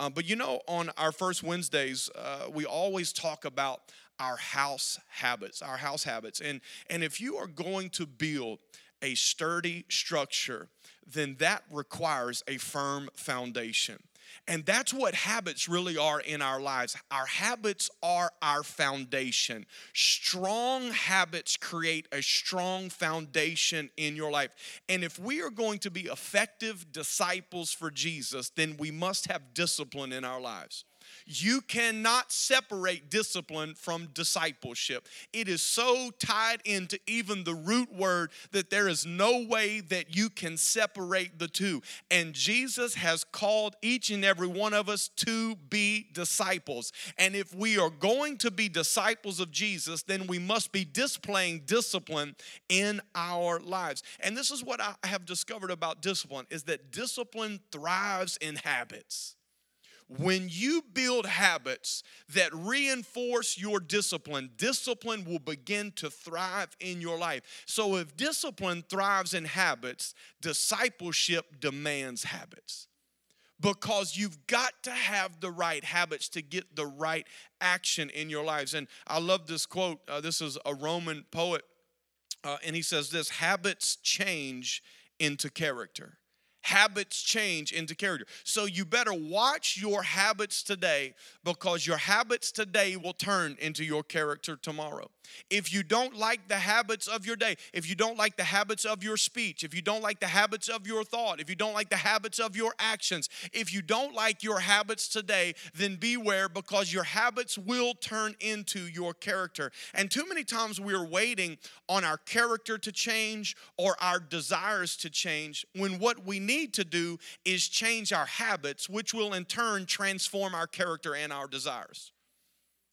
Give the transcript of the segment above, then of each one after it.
Uh, but you know, on our first Wednesdays, uh, we always talk about our house habits, our house habits. And, and if you are going to build a sturdy structure, then that requires a firm foundation. And that's what habits really are in our lives. Our habits are our foundation. Strong habits create a strong foundation in your life. And if we are going to be effective disciples for Jesus, then we must have discipline in our lives. You cannot separate discipline from discipleship. It is so tied into even the root word that there is no way that you can separate the two. And Jesus has called each and every one of us to be disciples. And if we are going to be disciples of Jesus, then we must be displaying discipline in our lives. And this is what I have discovered about discipline is that discipline thrives in habits when you build habits that reinforce your discipline, discipline will begin to thrive in your life. So, if discipline thrives in habits, discipleship demands habits. Because you've got to have the right habits to get the right action in your lives. And I love this quote. Uh, this is a Roman poet, uh, and he says this habits change into character habits change into character. So you better watch your habits today because your habits today will turn into your character tomorrow. If you don't like the habits of your day, if you don't like the habits of your speech, if you don't like the habits of your thought, if you don't like the habits of your actions, if you don't like your habits today, then beware because your habits will turn into your character. And too many times we're waiting on our character to change or our desires to change when what we need to do is change our habits, which will in turn transform our character and our desires.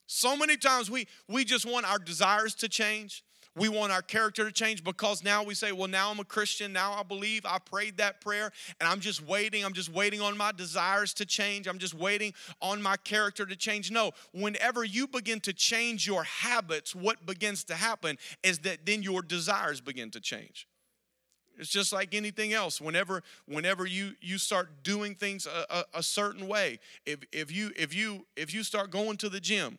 So many times we, we just want our desires to change. We want our character to change because now we say, well, now I'm a Christian. Now I believe I prayed that prayer and I'm just waiting. I'm just waiting on my desires to change. I'm just waiting on my character to change. No, whenever you begin to change your habits, what begins to happen is that then your desires begin to change. It's just like anything else. Whenever, whenever you you start doing things a, a, a certain way, if if you if you if you start going to the gym,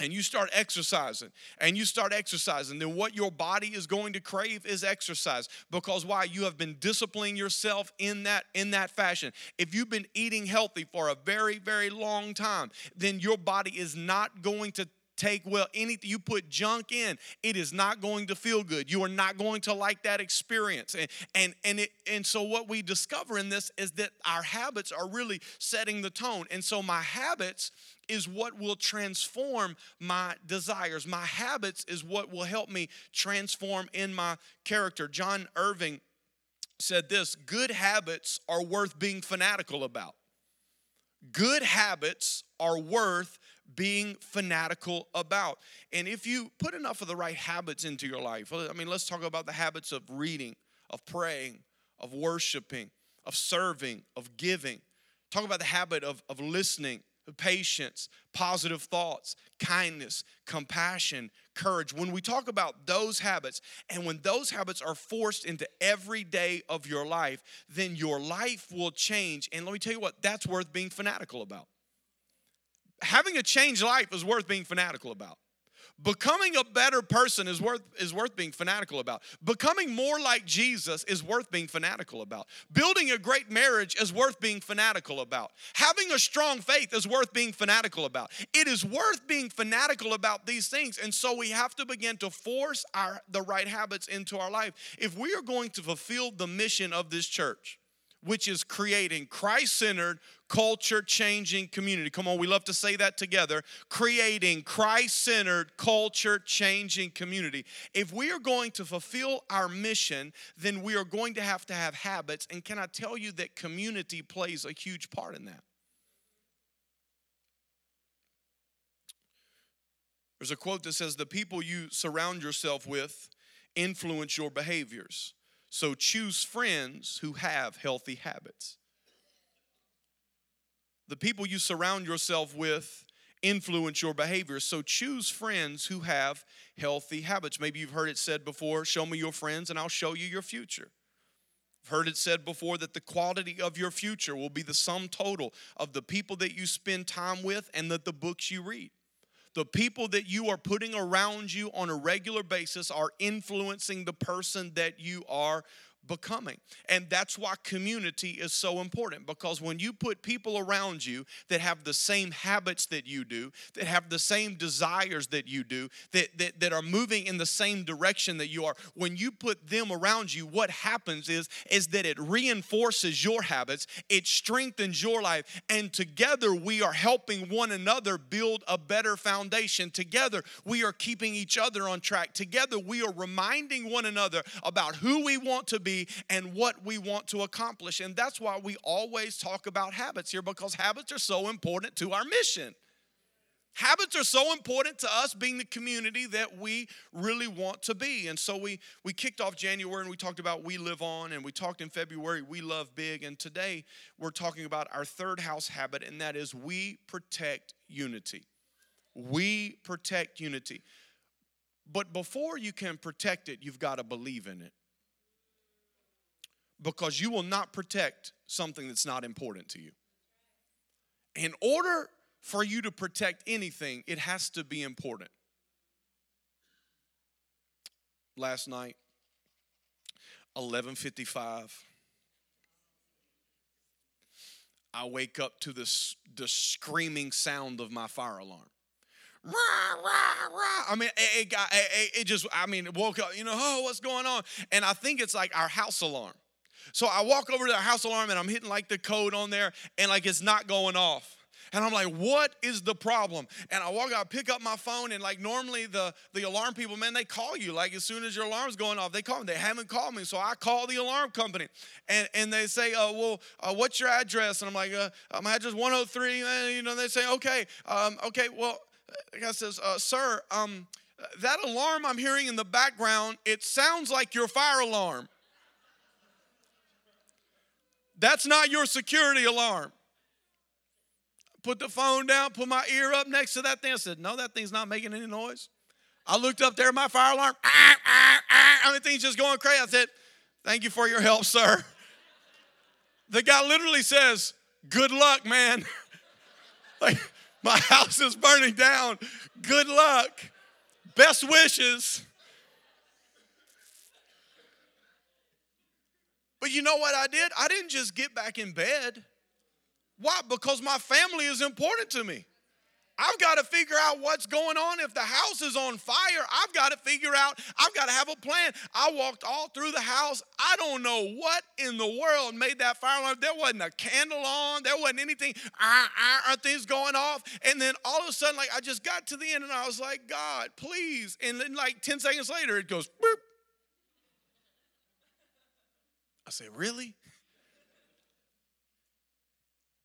and you start exercising and you start exercising then what your body is going to crave is exercise because why you have been disciplining yourself in that in that fashion if you've been eating healthy for a very very long time then your body is not going to take well anything you put junk in it is not going to feel good you are not going to like that experience and and and it and so what we discover in this is that our habits are really setting the tone and so my habits is what will transform my desires. My habits is what will help me transform in my character. John Irving said this good habits are worth being fanatical about. Good habits are worth being fanatical about. And if you put enough of the right habits into your life, I mean, let's talk about the habits of reading, of praying, of worshiping, of serving, of giving. Talk about the habit of, of listening, patience, positive thoughts, kindness, compassion, courage. When we talk about those habits, and when those habits are forced into every day of your life, then your life will change. And let me tell you what, that's worth being fanatical about. Having a changed life is worth being fanatical about. Becoming a better person is worth, is worth being fanatical about. Becoming more like Jesus is worth being fanatical about. Building a great marriage is worth being fanatical about. Having a strong faith is worth being fanatical about. It is worth being fanatical about these things. And so we have to begin to force our, the right habits into our life. If we are going to fulfill the mission of this church, which is creating Christ centered, culture changing community. Come on, we love to say that together. Creating Christ centered, culture changing community. If we are going to fulfill our mission, then we are going to have to have habits. And can I tell you that community plays a huge part in that? There's a quote that says, The people you surround yourself with influence your behaviors. So choose friends who have healthy habits. The people you surround yourself with influence your behavior. So choose friends who have healthy habits. Maybe you've heard it said before show me your friends and I'll show you your future. I've heard it said before that the quality of your future will be the sum total of the people that you spend time with and that the books you read. The people that you are putting around you on a regular basis are influencing the person that you are becoming. And that's why community is so important because when you put people around you that have the same habits that you do, that have the same desires that you do, that, that, that are moving in the same direction that you are, when you put them around you, what happens is, is that it reinforces your habits, it strengthens your life, and together we are helping one another build a better foundation. Together we are keeping each other on track. Together we are reminding one another about who we want to be and what we want to accomplish. And that's why we always talk about habits here because habits are so important to our mission. Habits are so important to us being the community that we really want to be. And so we we kicked off January and we talked about we live on and we talked in February we love big and today we're talking about our third house habit and that is we protect unity. We protect unity. But before you can protect it, you've got to believe in it because you will not protect something that's not important to you. In order for you to protect anything, it has to be important. Last night, 11:55 I wake up to this the screaming sound of my fire alarm. I mean, it, it, it, it just, I mean, woke up, you know, oh, what's going on? And I think it's like our house alarm. So I walk over to the house alarm and I'm hitting like the code on there and like it's not going off. And I'm like, what is the problem? And I walk out, pick up my phone, and like normally the, the alarm people, man, they call you. Like as soon as your alarm's going off, they call me. They haven't called me. So I call the alarm company. And, and they say, uh, well, uh, what's your address? And I'm like, uh, my address 103. And, you know, they say, okay, um, okay, well, the guy says, uh, sir, um, that alarm I'm hearing in the background, it sounds like your fire alarm. That's not your security alarm. Put the phone down, put my ear up next to that thing. I said, No, that thing's not making any noise. I looked up there, at my fire alarm, ah, ah, ah, everything's just going crazy. I said, Thank you for your help, sir. The guy literally says, Good luck, man. like, my house is burning down. Good luck. Best wishes. But you know what I did? I didn't just get back in bed. Why? Because my family is important to me. I've got to figure out what's going on. If the house is on fire, I've got to figure out, I've got to have a plan. I walked all through the house. I don't know what in the world made that fire alarm. There wasn't a candle on, there wasn't anything, ah, ah, ah, things going off. And then all of a sudden, like I just got to the end and I was like, God, please. And then like 10 seconds later, it goes, boop. I say, really?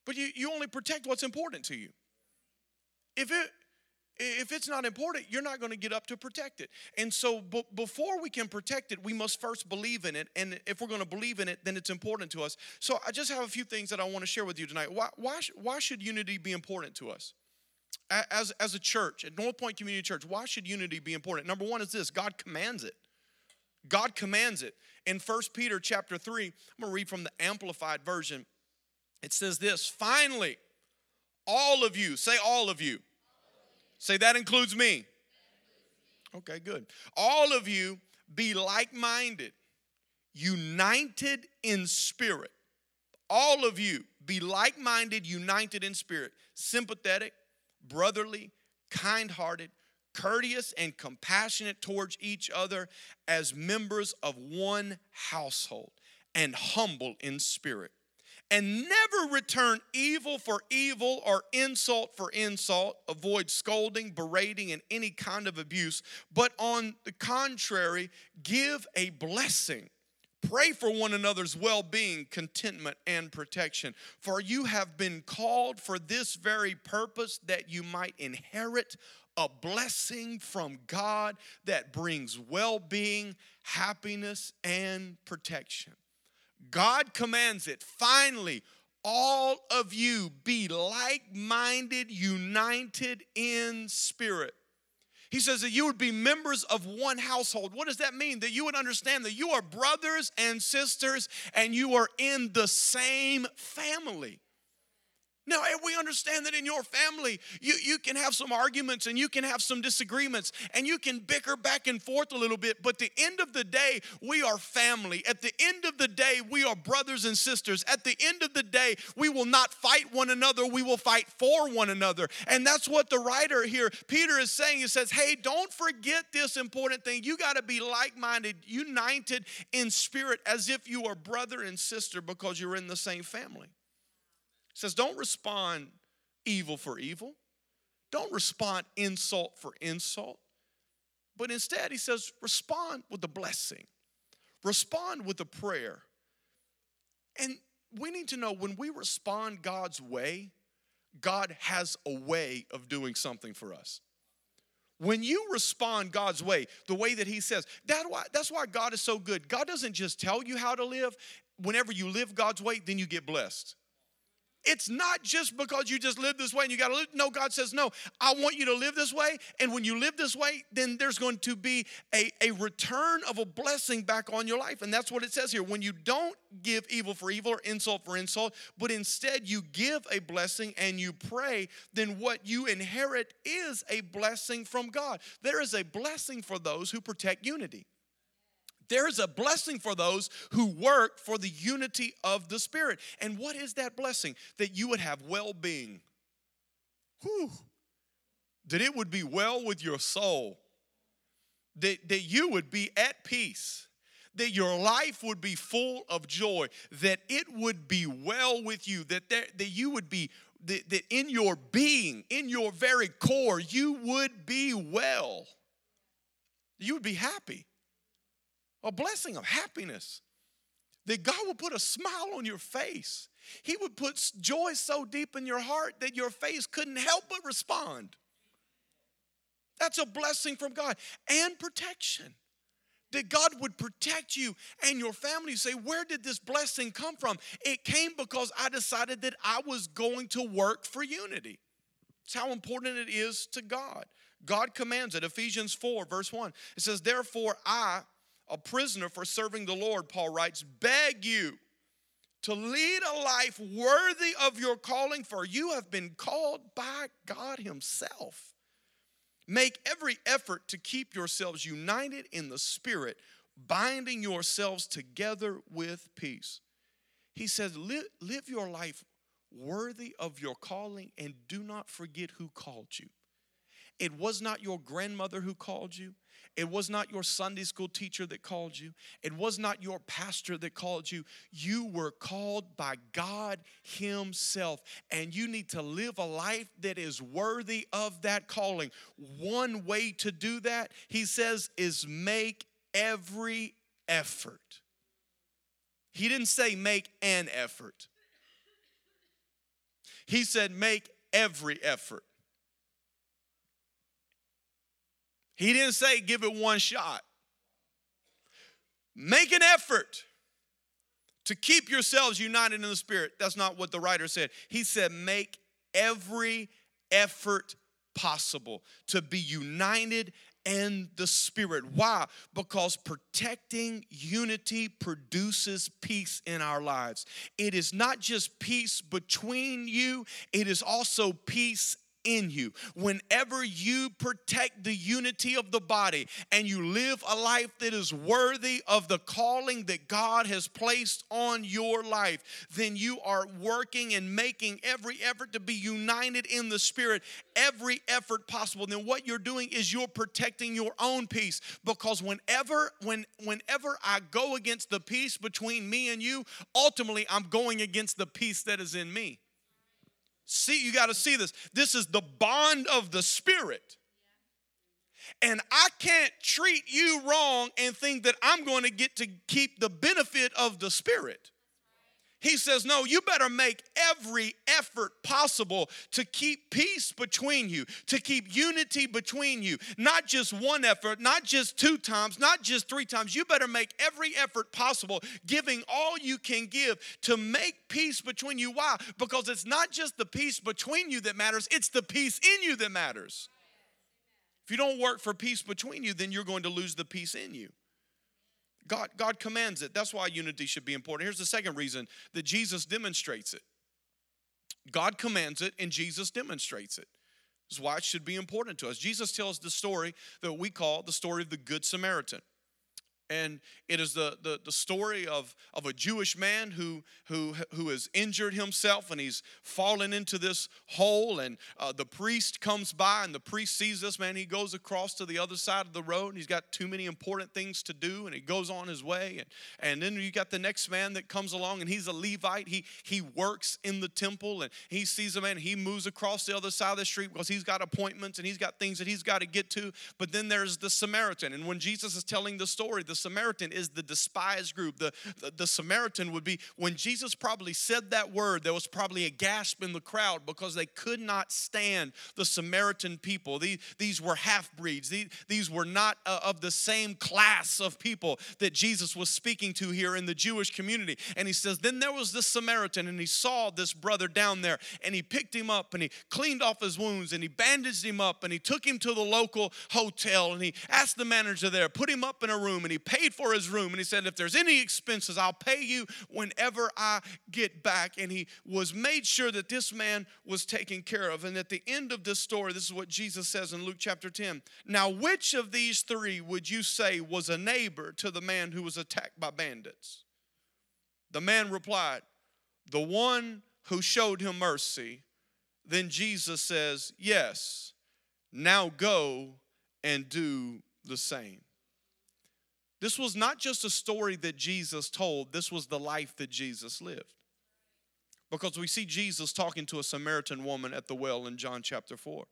But you, you only protect what's important to you. If it if it's not important, you're not going to get up to protect it. And so, b- before we can protect it, we must first believe in it. And if we're going to believe in it, then it's important to us. So, I just have a few things that I want to share with you tonight. Why, why, why should unity be important to us? As, as a church, at North Point Community Church, why should unity be important? Number one is this God commands it. God commands it. In 1 Peter chapter 3, I'm going to read from the Amplified Version. It says this Finally, all of you, say all of you. Say that includes me. Okay, good. All of you be like minded, united in spirit. All of you be like minded, united in spirit, sympathetic, brotherly, kind hearted, courteous, and compassionate towards each other as members of one household, and humble in spirit and never return evil for evil or insult for insult. Avoid scolding, berating, and any kind of abuse, but on the contrary, give a blessing. Pray for one another's well being, contentment, and protection. For you have been called for this very purpose that you might inherit a blessing from God that brings well being, happiness, and protection. God commands it. Finally, all of you be like minded, united in spirit. He says that you would be members of one household. What does that mean? That you would understand that you are brothers and sisters and you are in the same family. Now, eh, we understand that in your family, you, you can have some arguments and you can have some disagreements and you can bicker back and forth a little bit, but the end of the day, we are family. At the end of the day, we are brothers and sisters. At the end of the day, we will not fight one another, we will fight for one another. And that's what the writer here, Peter, is saying. He says, Hey, don't forget this important thing. You got to be like minded, united in spirit, as if you are brother and sister because you're in the same family says, don't respond evil for evil. Don't respond insult for insult. But instead, he says, respond with a blessing, respond with a prayer. And we need to know when we respond God's way, God has a way of doing something for us. When you respond God's way, the way that He says, that why, that's why God is so good. God doesn't just tell you how to live. Whenever you live God's way, then you get blessed. It's not just because you just live this way and you got to live. No, God says, no, I want you to live this way. And when you live this way, then there's going to be a, a return of a blessing back on your life. And that's what it says here. When you don't give evil for evil or insult for insult, but instead you give a blessing and you pray, then what you inherit is a blessing from God. There is a blessing for those who protect unity. There's a blessing for those who work for the unity of the Spirit. And what is that blessing? That you would have well being. That it would be well with your soul. That, that you would be at peace. That your life would be full of joy. That it would be well with you. That, there, that you would be, that, that in your being, in your very core, you would be well. You would be happy a blessing of happiness. That God will put a smile on your face. He would put joy so deep in your heart that your face couldn't help but respond. That's a blessing from God and protection. That God would protect you and your family. You say, Where did this blessing come from? It came because I decided that I was going to work for unity. It's how important it is to God. God commands it. Ephesians 4, verse 1. It says, Therefore, I, a prisoner for serving the Lord, Paul writes, beg you to lead a life worthy of your calling, for you have been called by God Himself. Make every effort to keep yourselves united in the Spirit, binding yourselves together with peace. He says, live, your life worthy of your calling and do not forget who called you. It was not your grandmother who called you. It was not your Sunday school teacher that called you. It was not your pastor that called you. You were called by God Himself, and you need to live a life that is worthy of that calling. One way to do that, He says, is make every effort. He didn't say make an effort, He said make every effort. He didn't say give it one shot. Make an effort to keep yourselves united in the Spirit. That's not what the writer said. He said, make every effort possible to be united in the Spirit. Why? Because protecting unity produces peace in our lives. It is not just peace between you, it is also peace in you. Whenever you protect the unity of the body and you live a life that is worthy of the calling that God has placed on your life, then you are working and making every effort to be united in the Spirit, every effort possible. Then what you're doing is you're protecting your own peace because whenever when whenever I go against the peace between me and you, ultimately I'm going against the peace that is in me. See, you got to see this. This is the bond of the Spirit. And I can't treat you wrong and think that I'm going to get to keep the benefit of the Spirit. He says, No, you better make every effort possible to keep peace between you, to keep unity between you. Not just one effort, not just two times, not just three times. You better make every effort possible, giving all you can give to make peace between you. Why? Because it's not just the peace between you that matters, it's the peace in you that matters. If you don't work for peace between you, then you're going to lose the peace in you. God, God commands it. That's why unity should be important. Here's the second reason that Jesus demonstrates it. God commands it and Jesus demonstrates it. This is why it should be important to us. Jesus tells the story that we call the story of the Good Samaritan and it is the, the, the, story of, of a Jewish man who, who, who has injured himself and he's fallen into this hole. And uh, the priest comes by, and the priest sees this man. He goes across to the other side of the road, and he's got too many important things to do, and he goes on his way. And, and then you got the next man that comes along, and he's a Levite. He, he works in the temple, and he sees a man, he moves across the other side of the street because he's got appointments and he's got things that he's got to get to. But then there's the Samaritan. And when Jesus is telling the story, the Samaritan is the despised group. The, the, the, Samaritan would be, when Jesus probably said that word, there was probably a gasp in the crowd because they could not stand the Samaritan people. These, these were half breeds, these, these were not uh, of the same class of people that Jesus was speaking to here in the Jewish community. And he says, Then there was this Samaritan, and he saw this brother down there, and he picked him up, and he cleaned off his wounds, and he bandaged him up, and he took him to the local hotel, and he asked the manager there, put him up in a room, and he paid for his room. And he said, If there's any expenses, I'll pay you whenever I get back. And he was made sure that this man was taken care of. And at the end of this story, this is what Jesus says in Luke chapter 10. Now, which of these three would you say was a neighbor to the man who was attacked by bandits? The man replied, The one who showed him mercy. Then Jesus says, Yes, now go and do the same. This was not just a story that Jesus told, this was the life that Jesus lived. Because we see Jesus talking to a Samaritan woman at the well in John chapter 4.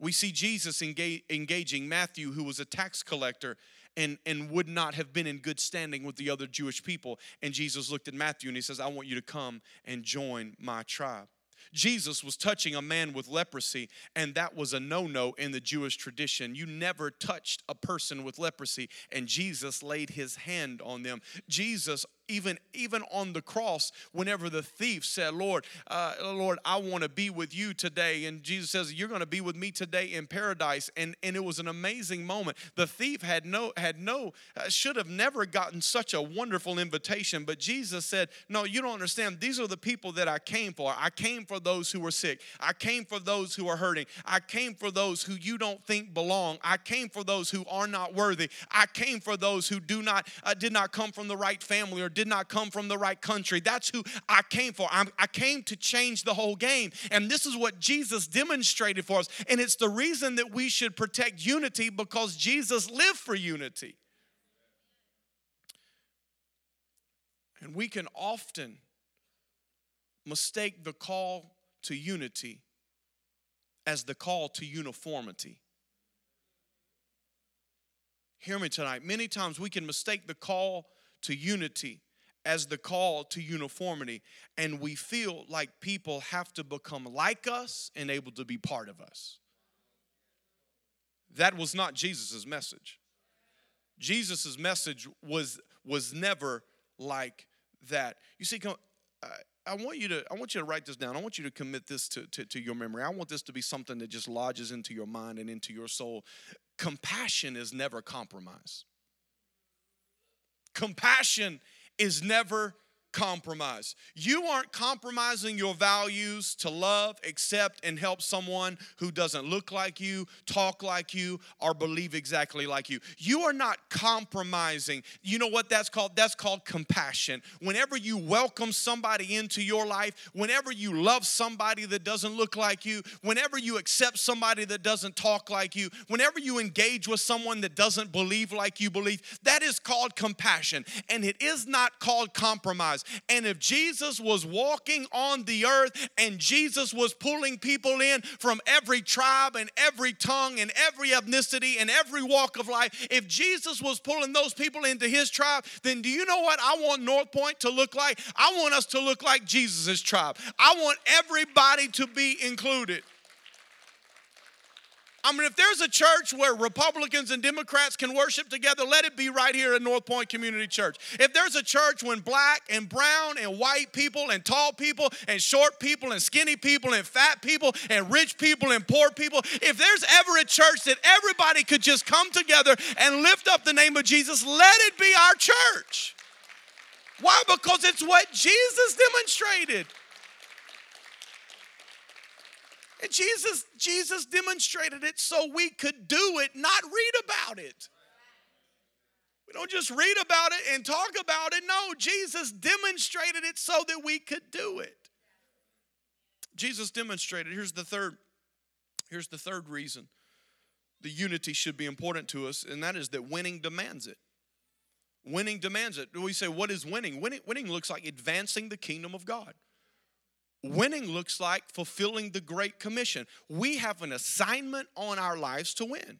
We see Jesus engage, engaging Matthew, who was a tax collector and, and would not have been in good standing with the other Jewish people. And Jesus looked at Matthew and he says, I want you to come and join my tribe. Jesus was touching a man with leprosy, and that was a no no in the Jewish tradition. You never touched a person with leprosy, and Jesus laid his hand on them. Jesus even even on the cross whenever the thief said lord uh, lord i want to be with you today and jesus says you're going to be with me today in paradise and and it was an amazing moment. The thief had no had no uh, should have never gotten such a wonderful invitation but jesus said no you don't understand. These are the people that i came for. I came for those who were sick. I came for those who are hurting. I came for those who you don't think belong. I came for those who are not worthy. I came for those who do not uh, did not come from the right family or did not come from the right country. That's who I came for. I'm, i came to change the whole game. And this is what Jesus demonstrated for us. And it's the reason that we should protect unity because Jesus lived for unity. And we can often mistake the call to unity as the call to uniformity. Hear me tonight. Many times we can mistake the call to unity as the call to uniformity, and we feel like people have to become like us and able to be part of us. That was not Jesus' message. Jesus' message was, was never like that. You see, I want you to I want you to write this down. I want you to commit this to, to, to, your memory. I want this to be something that just lodges into your mind and into your soul. Compassion is never compromise. Compassion is never compromise. You aren't compromising your values to love, accept, and help someone who doesn't look like you, talk like you, or believe exactly like you. You are not compromising. You know what that's called? That's called compassion. Whenever you welcome somebody into your life, whenever you love somebody that doesn't look like you, whenever you accept somebody that doesn't talk like you, whenever you engage with someone that doesn't believe like you believe, that is called compassion. And it is not called compromise. And if Jesus was walking on the earth and Jesus was pulling people in from every tribe and every tongue and every ethnicity and every walk of life, if Jesus was pulling those people into his tribe, then do you know what I want North Point to look like? I want us to look like Jesus' tribe. I want everybody to be included. I mean, if there's a church where Republicans and Democrats can worship together, let it be right here at North Point Community Church. If there's a church when black and brown and white people and tall people and short people and skinny people and fat people and rich people and poor people, if there's ever a church that everybody could just come together and lift up the name of Jesus, let it be our church. Why? Because it's what Jesus demonstrated. And Jesus, Jesus demonstrated it so we could do it, not read about it. We don't just read about it and talk about it. No, Jesus demonstrated it so that we could do it. Jesus demonstrated. Here's the third. Here's the third reason the unity should be important to us, and that is that winning demands it. Winning demands it. We say, what is winning? Winning, winning looks like advancing the kingdom of God. Winning looks like fulfilling the Great Commission. We have an assignment on our lives to win.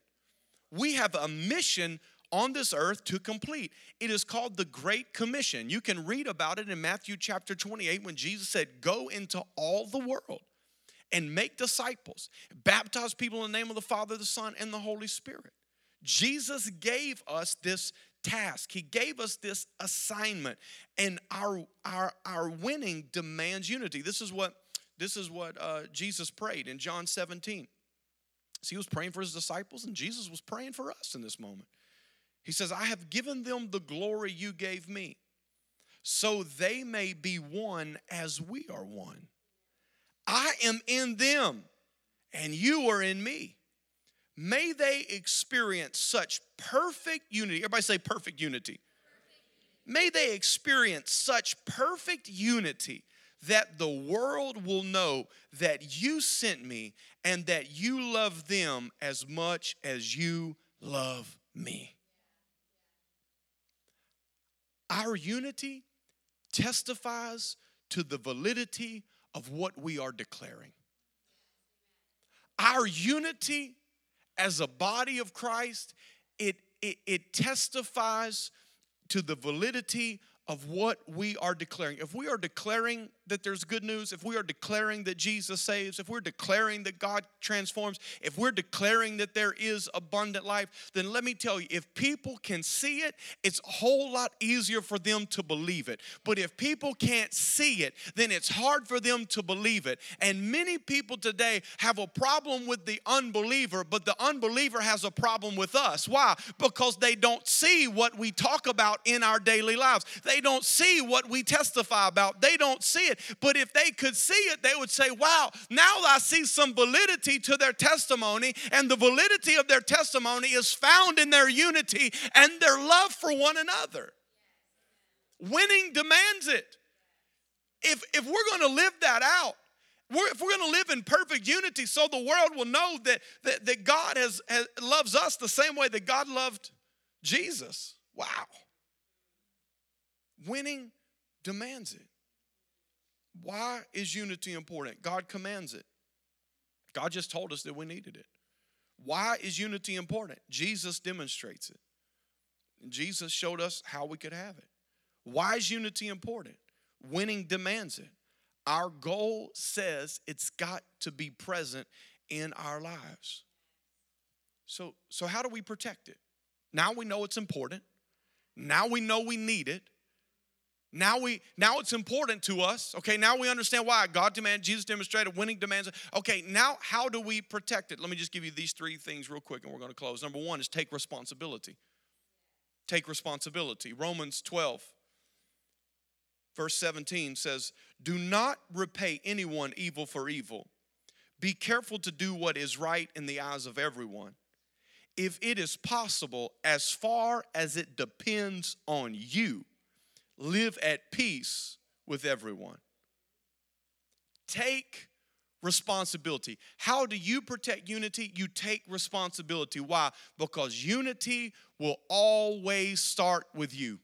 We have a mission on this earth to complete. It is called the Great Commission. You can read about it in Matthew chapter 28 when Jesus said, Go into all the world and make disciples, baptize people in the name of the Father, the Son, and the Holy Spirit. Jesus gave us this task. He gave us this assignment. And our our our winning demands unity. This is what this is what uh, Jesus prayed in John 17. So he was praying for his disciples, and Jesus was praying for us in this moment. He says, I have given them the glory you gave me, so they may be one as we are one. I am in them, and you are in me May they experience such perfect unity. Everybody say perfect unity. May they experience such perfect unity that the world will know that you sent me and that you love them as much as you love me. Our unity testifies to the validity of what we are declaring. Our unity as a body of Christ, it, it, it testifies to the validity of what we are declaring. If we are declaring that there's good news, if we are declaring that Jesus saves, if we're declaring that God transforms, if we're declaring that there is abundant life, then let me tell you, if people can see it, it's a whole lot easier for them to believe it. But if people can't see it, then it's hard for them to believe it. And many people today have a problem with the unbeliever, but the unbeliever has a problem with us. Why? Because they don't see what we talk about in our daily lives. They don't see what we testify about. They don't see it it. But if they could see it, they would say, wow, now I see some validity to their testimony. And the validity of their testimony is found in their unity and their love for one another. Winning demands it. If, if we're going to live that out, we're, if we're going to live in perfect unity so the world will know that, that, that God has, has, loves us the same way that God loved Jesus. Wow. Winning demands it. Why is unity important? God commands it. God just told us that we needed it. Why is unity important? Jesus demonstrates it. Jesus showed us how we could have it. Why is unity important? Winning demands it. Our goal says it's got to be present in our lives. So, so how do we protect it? Now we know it's important. Now we know we need it. Now we now it's important to us. Okay, now we understand why God demanded, Jesus demonstrated, winning demands. Okay, now how do we protect it? Let me just give you these three things real quick and we're going to close. Number one is take responsibility. Take responsibility. Romans 12, verse 17 says, Do not repay anyone evil for evil. Be careful to do what is right in the eyes of everyone. If it is possible, as far as it depends on you live at peace with everyone. Take responsibility. How do you protect unity? You take responsibility. Why? Because unity will always start with you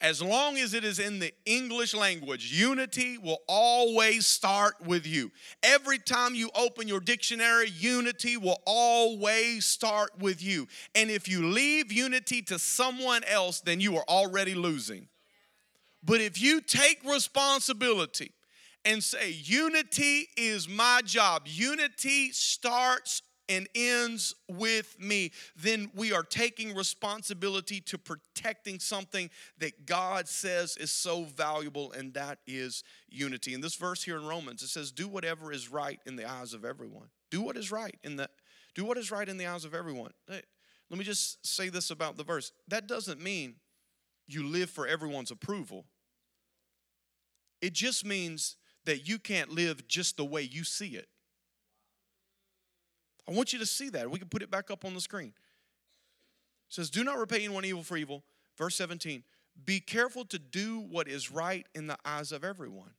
as long as it is in the English language, unity will always start with you. Every time you open your dictionary, unity will always start with you. And if you leave unity to someone else, then you are already losing. But if you take responsibility and say, Unity is my job. Unity starts and ends with me, then we are taking responsibility to protecting something that God says is so valuable, and that is unity. In this verse here in Romans, it says, Do whatever is right in the eyes of everyone. Do what is right in the do what is right in the eyes of everyone. Let me just say this about the verse. That doesn't mean you live for everyone's approval. It just means that you can't live just the way you see it. I want you to see that. We can put it back up on the screen. It says, Do not repay anyone evil for evil. Verse 17, be careful to do what is right in the eyes of everyone.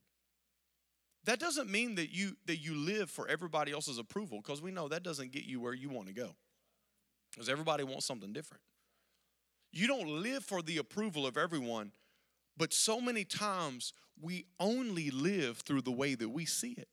That doesn't mean that you that you live for everybody else's approval, because we know that doesn't get you where you want to go. Because everybody wants something different. You don't live for the approval of everyone, but so many times we only live through the way that we see it.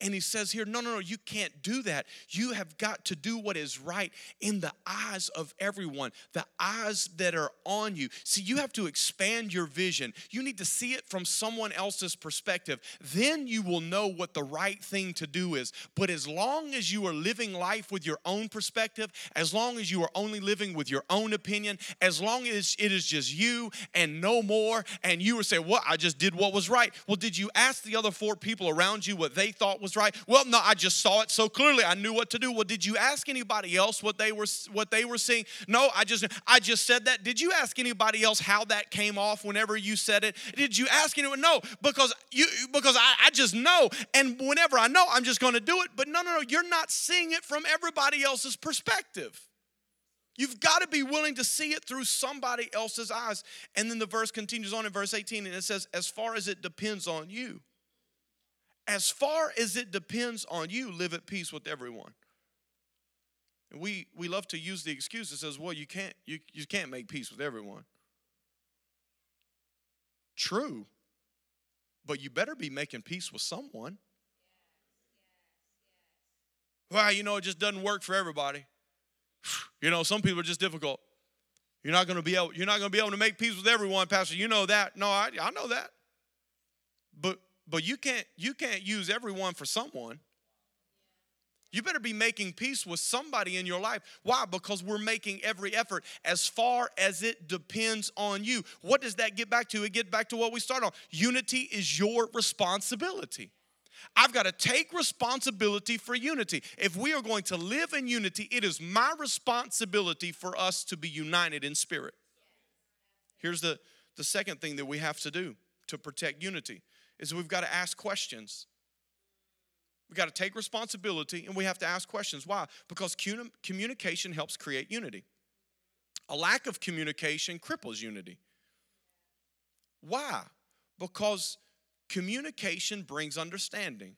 And he says here, no, no, no, you can't do that. You have got to do what is right in the eyes of everyone, the eyes that are on you. See, you have to expand your vision. You need to see it from someone else's perspective. Then you will know what the right thing to do is. But as long as you are living life with your own perspective, as long as you are only living with your own opinion, as long as it is just you and no more, and you were saying, Well, I just did what was right. Well, did you ask the other four people around you what they thought was right? Well, no, I just saw it so clearly. I knew what to do. Well, did you ask anybody else what they were what they were seeing? No, I just I just said that. Did you ask anybody else how that came off whenever you said it? Did you ask anyone? No, because you because I, I just know. And whenever I know, I'm just to do it. But no, no, no, you're not seeing it from everybody else's perspective. You've got to be willing to see it through somebody else's eyes. And then the verse continues on in verse 18 and it says, As far as it depends on you as far as it depends on you, live at peace with everyone. We, we love to use the excuse that says, well, you can't, you, you can't make peace with everyone. True, but you better be making peace with someone. Well, you know, it just doesn't work for everybody. You know, some people are just difficult. You're not going to be able, you're not going to be able to make peace with everyone, Pastor. You know that. No, I, I know that. But but you can't you can't use everyone for someone. You better be making peace with somebody in your life. Why? Because we're making every effort as far as it depends on you. What does that get back to? It get back to what we started on. Unity is your responsibility. I've got to take responsibility for unity. If we are going to live in unity, it is my responsibility for us to be united in spirit. Here's the, the second thing that we have to do to protect unity is we've got to ask questions. We've got to take responsibility and we have to ask questions. Why? Because communication helps create unity. A lack of communication cripples unity. Why? Because communication brings understanding,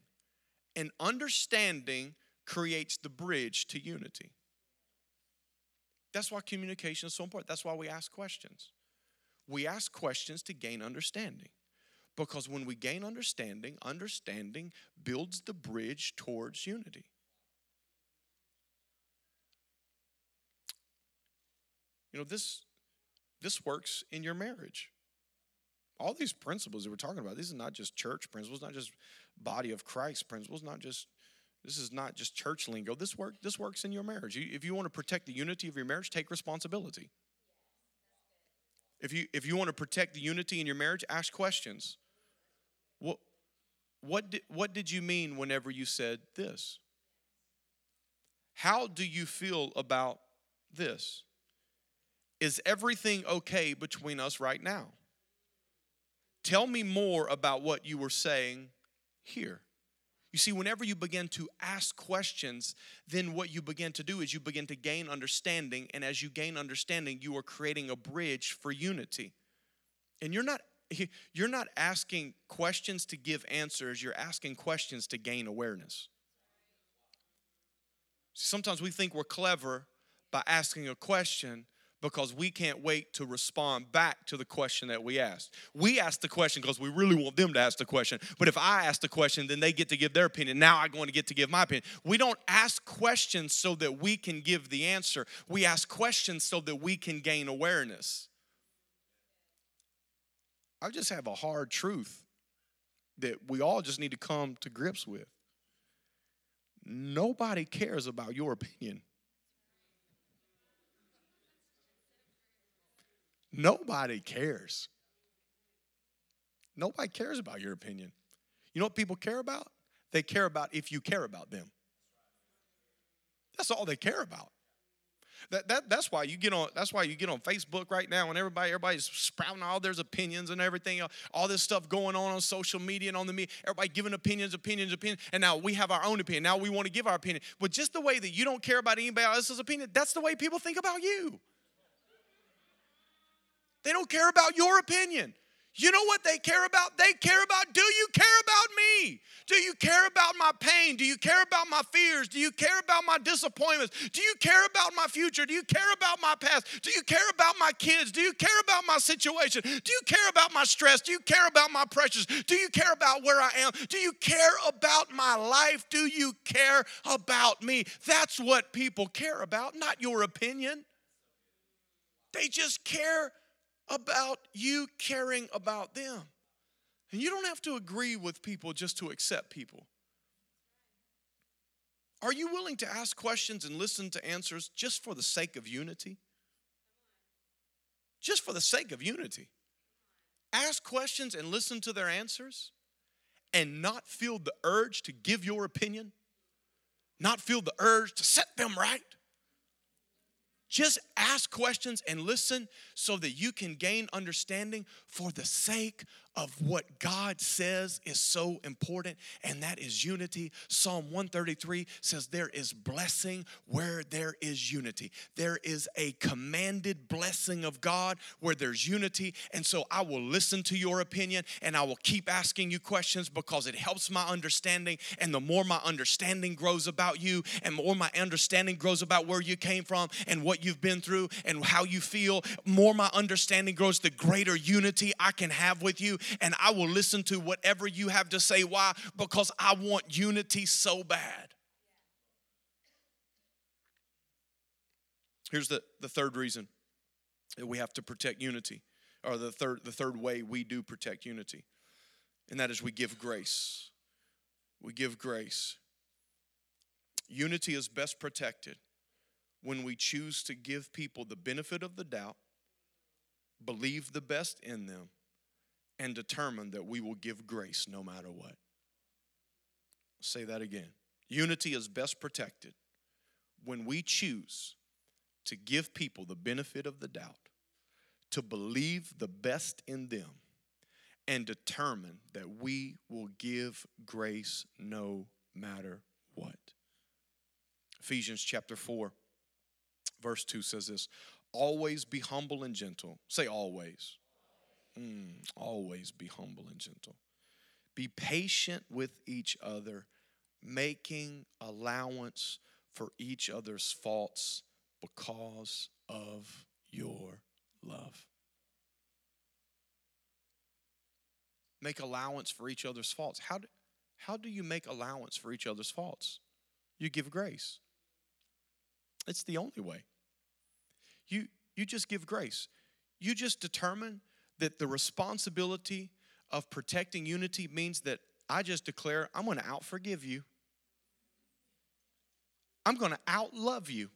and understanding creates the bridge to unity. That's why communication is so important. That's why we ask questions. We ask questions to gain understanding. Because when we gain understanding, understanding builds the bridge towards unity. You know, this, this works in your marriage. All these principles that we're talking about, these are not just church principles, not just body of Christ principles, not just this is not just church lingo. This work this works in your marriage. You, if you want to protect the unity of your marriage, take responsibility. If you if you want to protect the unity in your marriage, ask questions. What, did, what did you mean whenever you said this? How do you feel about this? Is everything okay between us right now? Tell me more about what you were saying here. You see, whenever you begin to ask questions, then what you begin to do is you begin to gain understanding. And as you gain understanding, you are creating a bridge for unity. And you're not you're not asking questions to give answers, you're asking questions to gain awareness. Sometimes we think we're clever by asking a question because we can't wait to respond back to the question that we asked. We ask the question because we really want them to ask the question. But if I ask the question, then they get to give their opinion. Now I'm going to get to give my opinion. We don't ask questions so that we can give the answer. We ask questions so that we can gain awareness. I just have a hard truth that we all just need to come to grips with. Nobody cares about your opinion. Nobody cares. Nobody cares about your opinion. You know what people care about? They care about if you care about them. That's all they care about. That, that, that's why you get on that's why you get on Facebook right now and everybody everybody's sprouting all their opinions and everything all this stuff going on on social media and on the media everybody giving opinions opinions opinions and now we have our own opinion. Now we want to give our opinion. But just the way that you don't care about anybody else's opinion that's the way people think about you. They don't care about your opinion you know what they care about? They care about do you care about me? Do you care about my pain? Do you care about my fears? Do you care about my disappointments? Do you care about my future? Do you care about my past? Do you care about my kids? Do you care about my situation? Do you care about my stress? Do you care about my pressures? Do you care about where I am? Do you care about my life? Do you care about me? That's what people care about, not your opinion. They just care about you caring about them. And you don't have to agree with people just to accept people. Are you willing to ask questions and listen to answers just for the sake of unity? Just for the sake of unity. Ask questions and listen to their answers and not feel the urge to give your opinion, not feel the urge to set them right. Just ask questions and listen so that you can gain understanding for the sake of what God says is so important, and that is unity. Psalm 133 says, There is blessing where there is unity. There is a commanded blessing of God where there's unity. And so I will listen to your opinion and I will keep asking you questions because it helps my understanding. And the more my understanding grows about you, and more my understanding grows about where you came from and what you've been through and how you feel, more my understanding grows, the greater unity I can have with you and I will listen to whatever you have to say. Why? Because I want unity so bad. Here's the, the third reason that we have to protect unity, or the third, the third way we do protect unity, and that is we give grace. We give grace. Unity is best protected when we choose to give people the benefit of the doubt, believe the best in them, and determine that we will give grace no matter what. I'll say that again. Unity is best protected when we choose to give people the benefit of the doubt, to believe the best in them, and determine that we will give grace no matter what. Ephesians chapter 4, verse 2 says this Always be humble and gentle. Say always. Mm, always be humble and gentle. Be patient with each other, making allowance for each other's faults because of your love. Make allowance for each other's faults. How do, how do you make allowance for each other's faults? You give grace. It's the only way. You, you just give grace. You just determine that the responsibility of protecting unity means that I just declare I'm going to out forgive you. I'm going to out love you.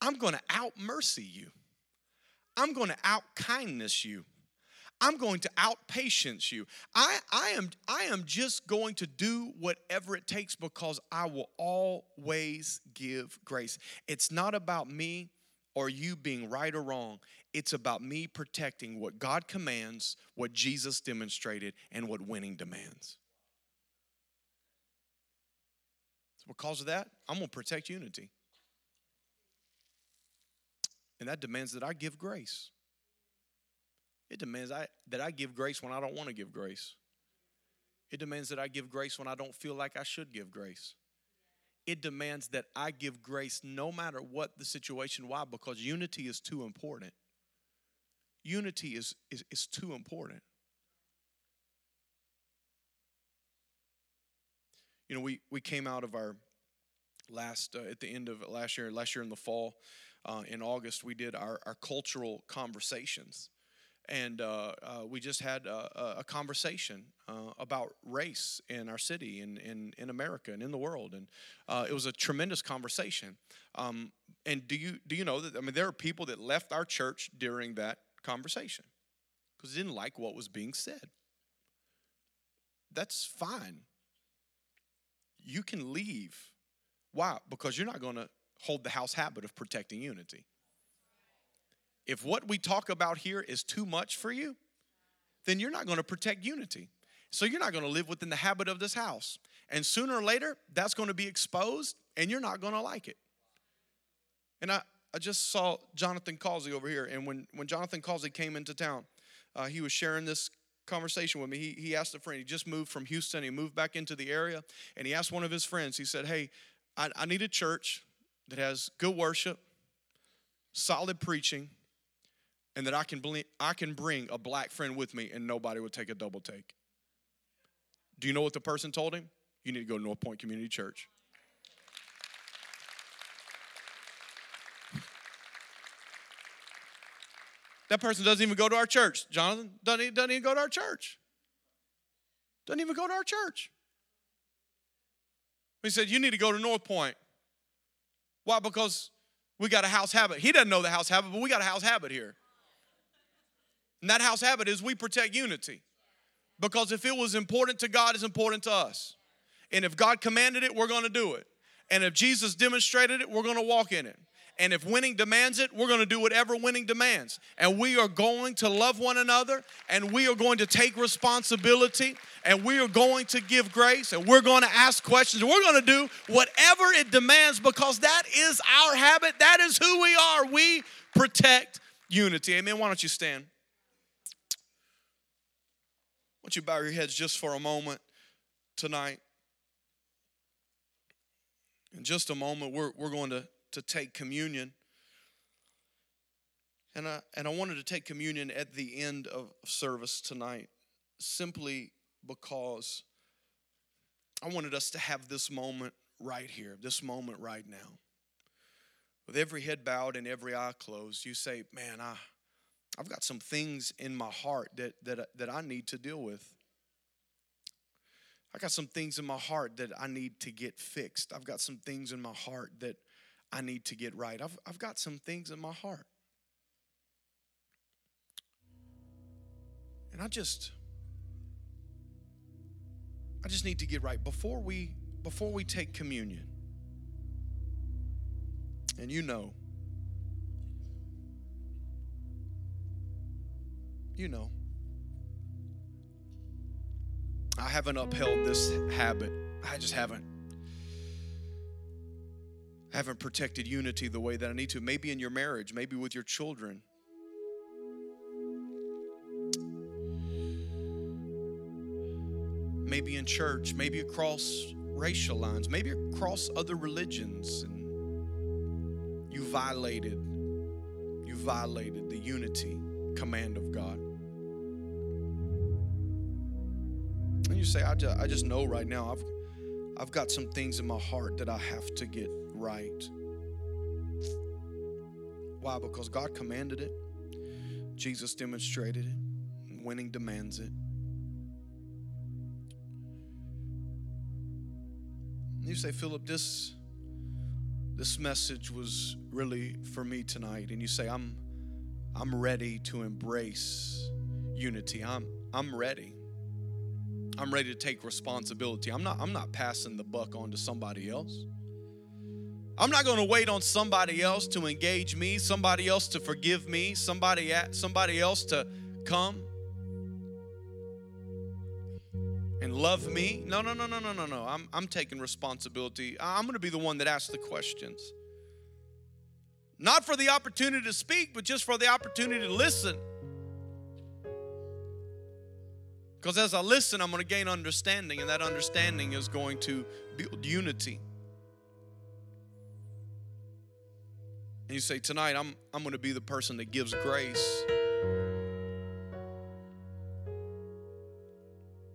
I'm going to out mercy you. I'm going to out kindness you. I'm going to out patience you. I, I, am, I am just going to do whatever it takes because I will always give grace. It's not about me or you being right or wrong. It's about me protecting what God commands, what Jesus demonstrated, and what winning demands. So because of that, I'm going to protect unity. And that demands that I give grace. It demands I, that I give grace when I don't want to give grace. It demands that I give grace when I don't feel like I should give grace. It demands that I give grace no matter what the situation. Why? Because unity is too important unity is, is, is too important. You know, we, we came out of our last, uh, at the end of last year, last year in the fall, uh, in August, we did our, our cultural conversations. And uh, uh, we just had a, a conversation uh, about race in our city and in, in America and in the world, and uh, it was a tremendous conversation. Um, and do you do you know that I mean there are people that left our church during that conversation because they didn't like what was being said. That's fine. You can leave. Why? Because you're not going to hold the house habit of protecting unity. If what we talk about here is too much for you, then you're not going to protect unity. So you're not going to live within the habit of this house. And sooner or later, that's going to be exposed and you're not going to like it. And I, I just saw Jonathan Causey over here. And when, when Jonathan Causey came into town, uh, he was sharing this conversation with me. He, he asked a friend, he just moved from Houston, he moved back into the area, and he asked one of his friends, he said, Hey, I, I need a church that has good worship, solid preaching, and that I can, bl- I can bring a black friend with me and nobody would take a double take. Do you know what the person told him? You need to go to North Point Community Church. That person doesn't even go to our church. Jonathan doesn't doesn't even go to our church. Doesn't even go to our church. He said, You need to go to North Point. Why? Because we got a house habit. He doesn't know the house habit, but we got a house habit here. And that house habit is we protect unity. Because if it was important to God, it's important to us. And if God commanded it, we're going to do it. And if Jesus demonstrated it, we're going to walk in it. And if winning demands it, we're going to do whatever winning demands. And we are going to love one another and we are going to take responsibility and we are going to give grace and we're going to ask questions. We're going to do whatever it demands because that is our habit. That is who we are. We protect unity. Amen. Why don't you stand? Don't you bow your heads just for a moment tonight? In just a moment, we're, we're going to to take communion. And I, and I wanted to take communion at the end of service tonight simply because I wanted us to have this moment right here, this moment right now. With every head bowed and every eye closed, you say, Man, I, I've got some things in my heart that, that, that I need to deal with. I got some things in my heart that I need to get fixed. I've got some things in my heart that I need to get right. I've, I've got some things in my heart. And I just I just need to get right before we before we take communion. And you know you know I haven't upheld this habit. I just haven't I haven't protected unity the way that I need to. Maybe in your marriage, maybe with your children. Maybe in church, maybe across racial lines, maybe across other religions and you violated you violated the unity command of God. You say I just, I just know right now I've I've got some things in my heart that I have to get right. Why? Because God commanded it, Jesus demonstrated it, winning demands it. You say, Philip, this this message was really for me tonight, and you say, I'm I'm ready to embrace unity. I'm I'm ready. I'm ready to take responsibility. I'm not I'm not passing the buck on to somebody else. I'm not going to wait on somebody else to engage me, somebody else to forgive me, somebody somebody else to come and love me. No, no, no, no, no, no, no. I'm I'm taking responsibility. I'm going to be the one that asks the questions. Not for the opportunity to speak, but just for the opportunity to listen. Because as I listen, I'm going to gain understanding, and that understanding is going to build unity. And you say, Tonight, I'm, I'm going to be the person that gives grace.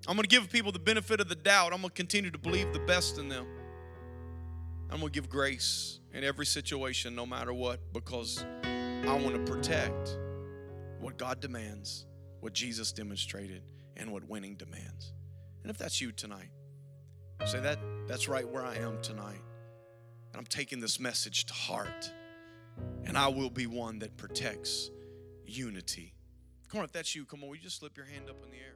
I'm going to give people the benefit of the doubt. I'm going to continue to believe the best in them. I'm going to give grace in every situation, no matter what, because I want to protect what God demands, what Jesus demonstrated, and what winning demands. And if that's you tonight, say that that's right where I am tonight. And I'm taking this message to heart. And I will be one that protects unity. Come on, if that's you, come on, will you just slip your hand up in the air?